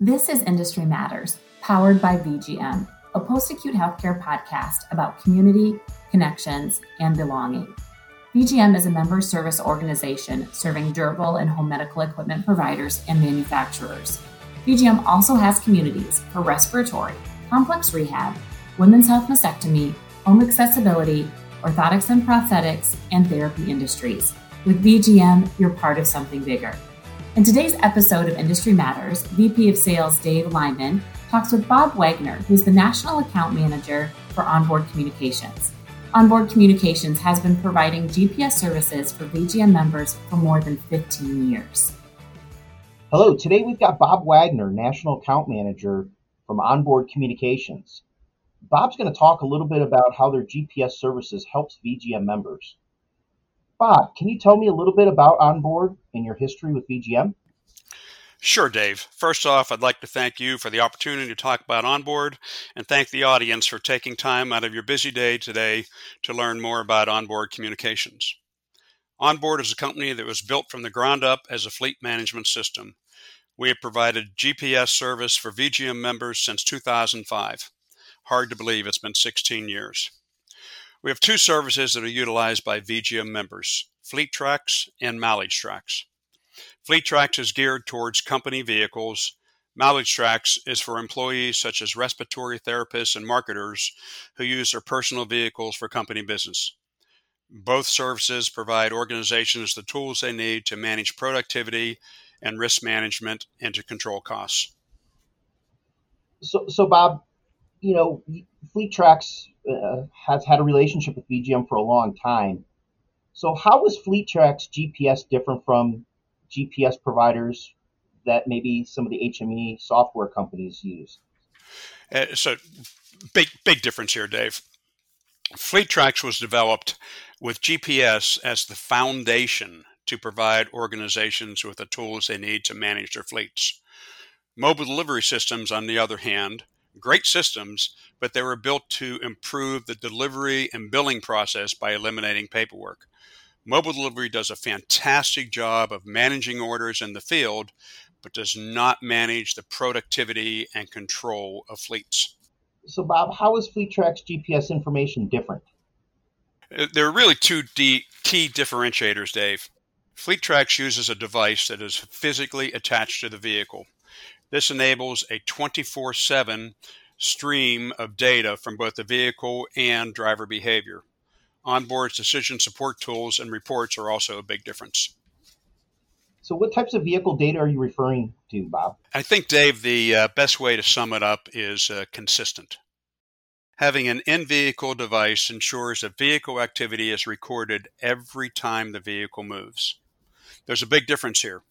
This is Industry Matters, powered by VGM, a post acute healthcare podcast about community, connections, and belonging. VGM is a member service organization serving durable and home medical equipment providers and manufacturers. VGM also has communities for respiratory, complex rehab, women's health mastectomy, home accessibility, orthotics and prosthetics, and therapy industries. With VGM, you're part of something bigger. In today's episode of Industry Matters, VP of Sales Dave Lyman talks with Bob Wagner, who's the National Account Manager for Onboard Communications. Onboard Communications has been providing GPS services for VGM members for more than 15 years. Hello, today we've got Bob Wagner, National Account Manager from Onboard Communications. Bob's going to talk a little bit about how their GPS services helps VGM members. Bob, can you tell me a little bit about Onboard and your history with VGM? Sure, Dave. First off, I'd like to thank you for the opportunity to talk about Onboard and thank the audience for taking time out of your busy day today to learn more about Onboard Communications. Onboard is a company that was built from the ground up as a fleet management system. We have provided GPS service for VGM members since 2005. Hard to believe it's been 16 years. We have two services that are utilized by VGM members FleetTrax and Mileage Tracks. FleetTrax is geared towards company vehicles. MileageTrax is for employees such as respiratory therapists and marketers who use their personal vehicles for company business. Both services provide organizations the tools they need to manage productivity and risk management and to control costs. So, so Bob, you know, FleetTrax uh, has had a relationship with VGM for a long time. So, how is FleetTrax GPS different from GPS providers that maybe some of the HME software companies use? Uh, so, big big difference here, Dave. FleetTrax was developed with GPS as the foundation to provide organizations with the tools they need to manage their fleets. Mobile delivery systems, on the other hand, great systems, but they were built to improve the delivery and billing process by eliminating paperwork. Mobile delivery does a fantastic job of managing orders in the field, but does not manage the productivity and control of fleets. So, Bob, how is FleetTrax GPS information different? Uh, there are really two key differentiators, Dave. FleetTrax uses a device that is physically attached to the vehicle. This enables a 24 7 stream of data from both the vehicle and driver behavior. Onboard's decision support tools and reports are also a big difference. So, what types of vehicle data are you referring to, Bob? I think, Dave, the uh, best way to sum it up is uh, consistent. Having an in vehicle device ensures that vehicle activity is recorded every time the vehicle moves. There's a big difference here.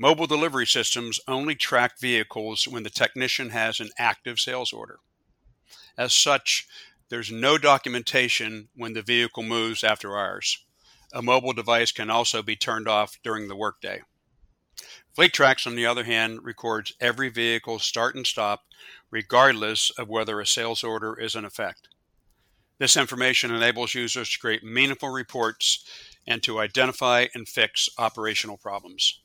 Mobile delivery systems only track vehicles when the technician has an active sales order. As such, there's no documentation when the vehicle moves after hours. A mobile device can also be turned off during the workday. FleetTrax, on the other hand, records every vehicle start and stop, regardless of whether a sales order is in effect. This information enables users to create meaningful reports and to identify and fix operational problems.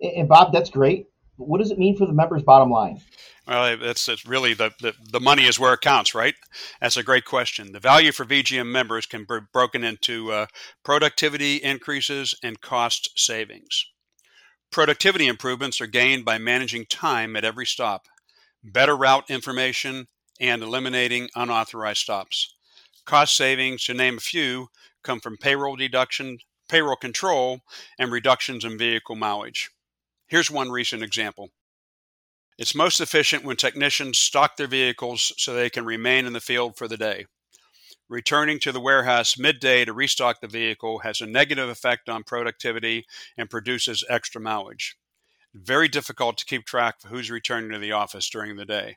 And Bob, that's great. What does it mean for the members' bottom line? Well, that's, really the, the, the money is where it counts, right? That's a great question. The value for VGM members can be broken into uh, productivity increases and cost savings. Productivity improvements are gained by managing time at every stop, better route information, and eliminating unauthorized stops. Cost savings, to name a few, come from payroll deduction, payroll control, and reductions in vehicle mileage. Here's one recent example. It's most efficient when technicians stock their vehicles so they can remain in the field for the day. Returning to the warehouse midday to restock the vehicle has a negative effect on productivity and produces extra mileage. Very difficult to keep track of who's returning to the office during the day.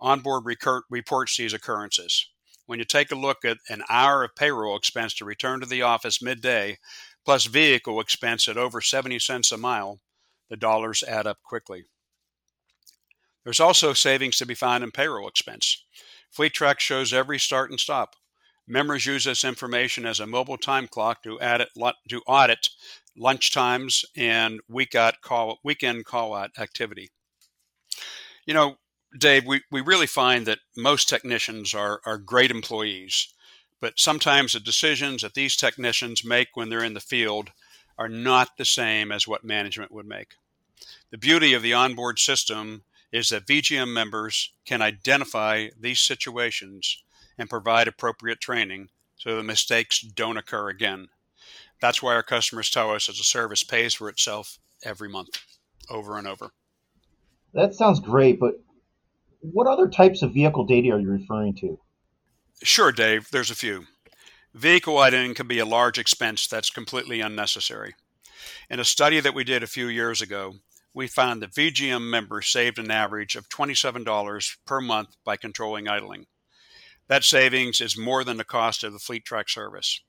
Onboard recur- reports these occurrences. When you take a look at an hour of payroll expense to return to the office midday, plus vehicle expense at over 70 cents a mile, the dollars add up quickly. There's also savings to be found in payroll expense. FleetTrax shows every start and stop. Members use this information as a mobile time clock to, audit, to audit lunch times and call, weekend call out activity. You know, Dave, we, we really find that most technicians are, are great employees, but sometimes the decisions that these technicians make when they're in the field are not the same as what management would make. The beauty of the onboard system is that VGM members can identify these situations and provide appropriate training so the mistakes don't occur again. That's why our customers tell us that the service pays for itself every month, over and over. That sounds great, but what other types of vehicle data are you referring to? Sure, Dave, there's a few. Vehicle idling can be a large expense that's completely unnecessary. In a study that we did a few years ago, we found that VGM members saved an average of $27 per month by controlling idling. That savings is more than the cost of the FleetTrax service.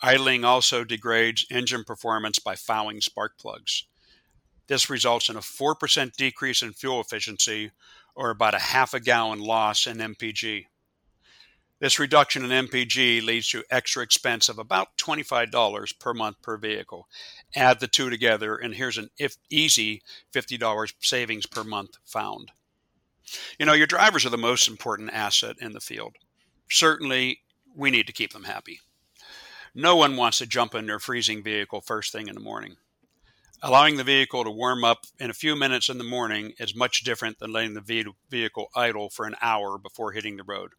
Idling also degrades engine performance by fouling spark plugs. This results in a 4% decrease in fuel efficiency or about a half a gallon loss in MPG. This reduction in MPG leads to extra expense of about $25 per month per vehicle. Add the two together, and here's an easy $50 savings per month found. You know, your drivers are the most important asset in the field. Certainly, we need to keep them happy. No one wants to jump in their freezing vehicle first thing in the morning. Allowing the vehicle to warm up in a few minutes in the morning is much different than letting the vehicle idle for an hour before hitting the road.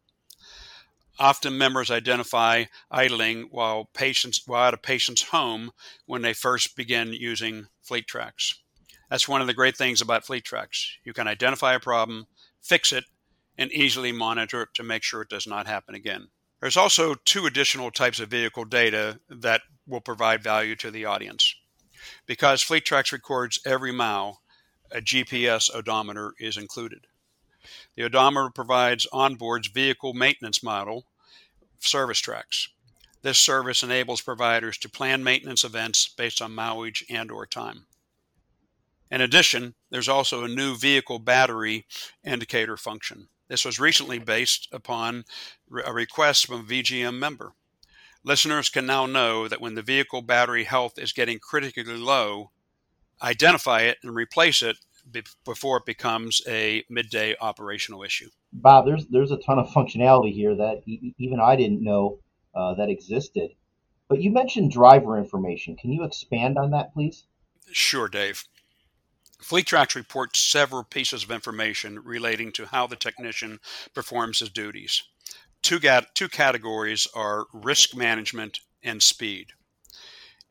Often members identify idling while patients while at a patient's home when they first begin using FleetTrax. That's one of the great things about FleetTrax. You can identify a problem, fix it, and easily monitor it to make sure it does not happen again. There's also two additional types of vehicle data that will provide value to the audience. Because FleetTrax records every mile, a GPS odometer is included. The odometer provides onboard's vehicle maintenance model, ServiceTrax. This service enables providers to plan maintenance events based on mileage and or time. In addition, there's also a new vehicle battery indicator function. This was recently based upon a request from a VGM member. Listeners can now know that when the vehicle battery health is getting critically low, identify it and replace it before it becomes a midday operational issue. Bob, there's there's a ton of functionality here that e- even I didn't know uh, that existed. But you mentioned driver information. Can you expand on that, please? Sure, Dave. FleetTrax reports several pieces of information relating to how the technician performs his duties. Two, two categories are risk management and speed.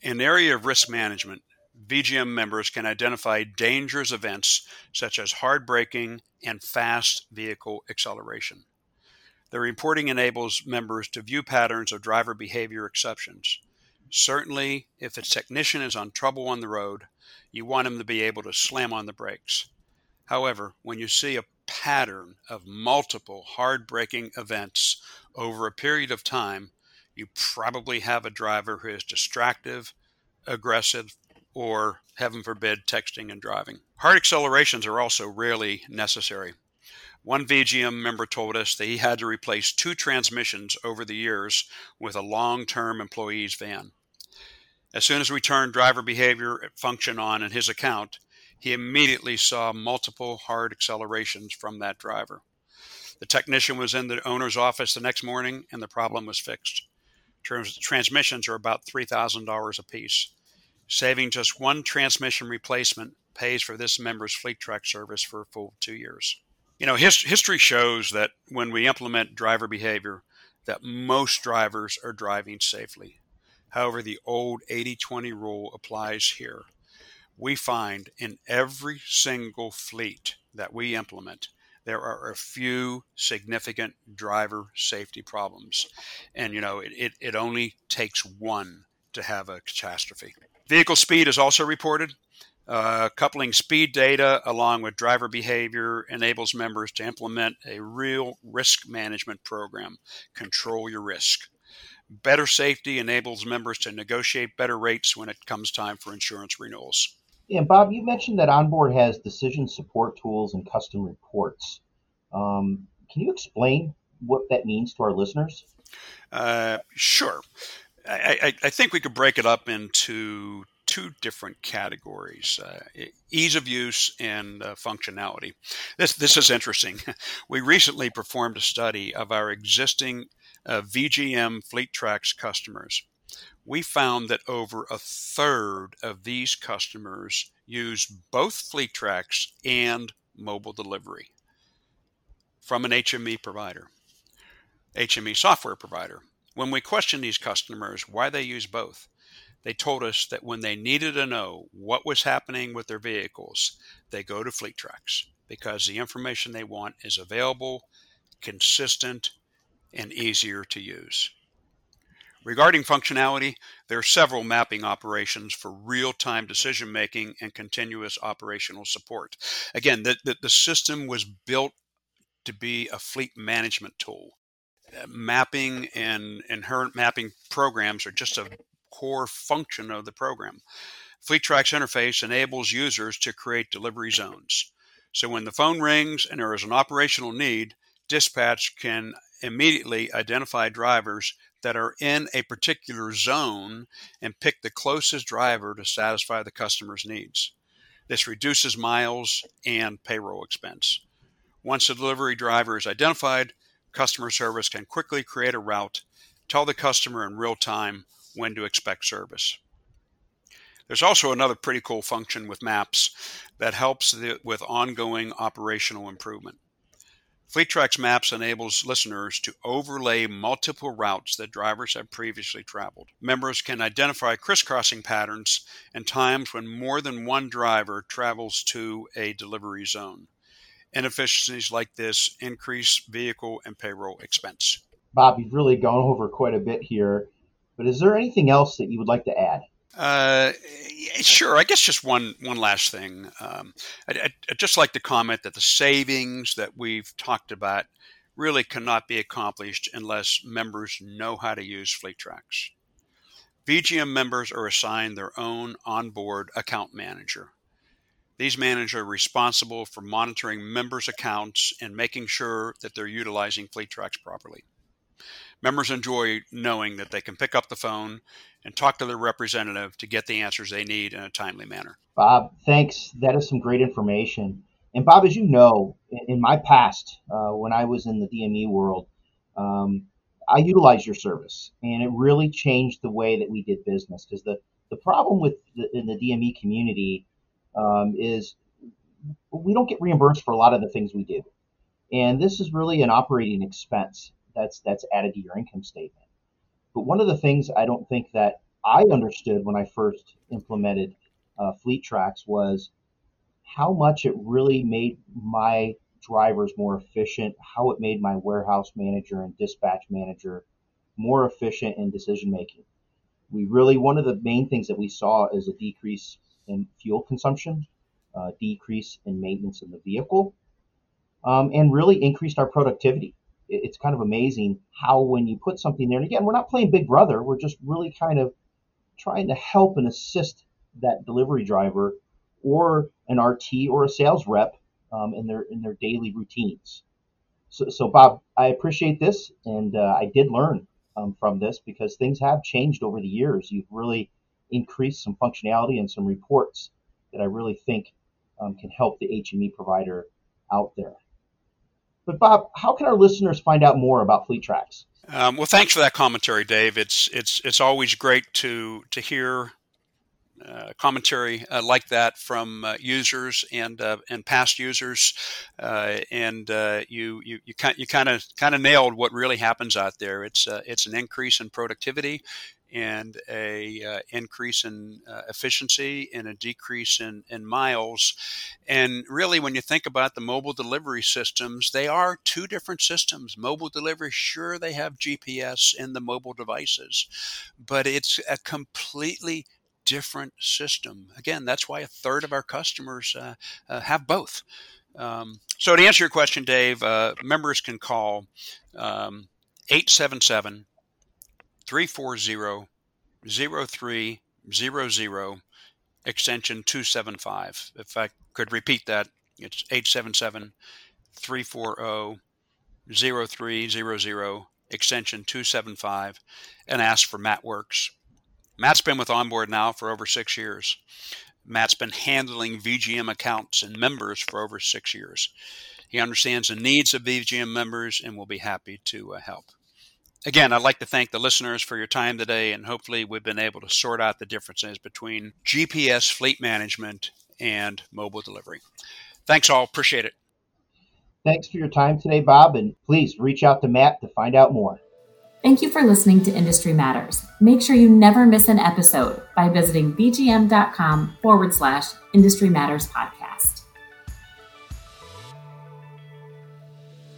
In the area of risk management, VGM members can identify dangerous events such as hard braking and fast vehicle acceleration. The reporting enables members to view patterns of driver behavior exceptions. Certainly, if a technician is on trouble on the road, you want him to be able to slam on the brakes. However, when you see a pattern of multiple hard braking events over a period of time, you probably have a driver who is distractive, aggressive, or, heaven forbid, texting and driving. Hard accelerations are also rarely necessary. One VGM member told us that he had to replace two transmissions over the years with a long term employee's van. As soon as we turned driver behavior function on in his account, he immediately saw multiple hard accelerations from that driver. The technician was in the owner's office the next morning and the problem was fixed. Trans- transmissions are about $3,000 a piece. Saving just one transmission replacement pays for this member's FleetTrax service for a full two years. You know, his, history shows that when we implement driver behavior, that most drivers are driving safely. However, the old 80 20 rule applies here. We find in every single fleet that we implement, there are a few significant driver safety problems. And, you know, it, it, it only takes one to have a catastrophe. Vehicle speed is also reported. Uh, coupling speed data along with driver behavior enables members to implement a real risk management program. Control your risk. Better safety enables members to negotiate better rates when it comes time for insurance renewals. Yeah, Bob, you mentioned that Onboard has decision support tools and custom reports. Um, can you explain what that means to our listeners? Uh, sure. I, I, think we could break it up into two different categories uh, ease of use and uh, functionality. This, this is interesting. We recently performed a study of our existing uh, VGM FleetTrax customers. We found that over a third of these customers use both FleetTrax and mobile delivery from an HME provider, HME software provider. When we questioned these customers why they use both, they told us that when they needed to know what was happening with their vehicles, they go to FleetTrax because the information they want is available, consistent, and easier to use. Regarding functionality, there are several mapping operations for real time decision making and continuous operational support. Again, the, the, the, system was built to be a fleet management tool. Mapping and inherent mapping programs are just a core function of the program. FleetTrax interface enables users to create delivery zones. So when the phone rings and there is an operational need, dispatch can immediately identify drivers that are in a particular zone and pick the closest driver to satisfy the customer's needs. This reduces miles and payroll expense. Once the delivery driver is identified, customer service can quickly create a route, tell the customer in real time when to expect service. There's also another pretty cool function with maps that helps the, with ongoing operational improvement. FleetTrax Maps enables listeners to overlay multiple routes that drivers have previously traveled. Members can identify crisscrossing patterns and times when more than one driver travels to a delivery zone. Inefficiencies like this increase vehicle and payroll expense. Bob, you've really gone over quite a bit here. But is there anything else that you would like to add? Uh, sure. I guess just one one last thing. Um, I, would just like to comment that the savings that we've talked about really cannot be accomplished unless members know how to use FleetTrax. VGM members are assigned their own onboard account manager. These managers are responsible for monitoring members' accounts and making sure that they're utilizing FleetTrax properly. Members enjoy knowing that they can pick up the phone and talk to their representative to get the answers they need in a timely manner. Bob, thanks. That is some great information. And Bob, as you know, in my past, uh, when I was in the DME world, um, I utilized your service, and it really changed the way that we did business. Because the the problem with the, in the DME community um, is we don't get reimbursed for a lot of the things we do, and this is really an operating expense that's that's added to your income statement. But one of the things I don't think that I understood when I first implemented uh, Tracks was how much it really made my drivers more efficient, how it made my warehouse manager and dispatch manager more efficient in decision making. We really, one of the main things that we saw is a decrease in fuel consumption, uh, decrease in maintenance in the vehicle, um, and really increased our productivity it's kind of amazing how when you put something there, and again, we're not playing Big Brother, we're just really kind of trying to help and assist that delivery driver or an RT or a sales rep um, in their in their daily routines. So, so Bob, I appreciate this, and uh, I did learn um, from this because things have changed over the years. You've really increased some functionality and some reports that I really think um, can help the HME provider out there. But Bob, how can our listeners find out more about FleetTrax? Um, well, thanks for that commentary, Dave. It's it's it's always great to to hear uh, commentary uh, like that from uh, users and uh, and past users, uh, and uh, you you you kind you kind of kind of nailed what really happens out there. It's it's an increase in productivity and a uh, increase in uh, efficiency and a decrease in, in miles. And really, when you think about the mobile delivery systems, they are two different systems. Mobile delivery, sure, they have GPS in the mobile devices, but it's a completely different system. Again, that's why a third of our customers uh, uh have both. Um, so, to answer your question, Dave, uh, members can call um, 877 340 0300 extension 275. If I could repeat that, it's 877 340 0300 extension 275 and ask for Matt Works. Matt's been with Onboard now for over six years. Matt's been handling VGM accounts and members for over six years. He understands the needs of VGM members and will be happy to uh, help. Again, I'd like to thank the listeners for your time today, and hopefully, we've been able to sort out the differences between GPS fleet management and mobile delivery. Thanks, all. Appreciate it. Thanks for your time today, Bob, and please reach out to Matt to find out more. Thank you for listening to Industry Matters. Make sure you never miss an episode by visiting vgm.com forward slash Industry Matters podcast.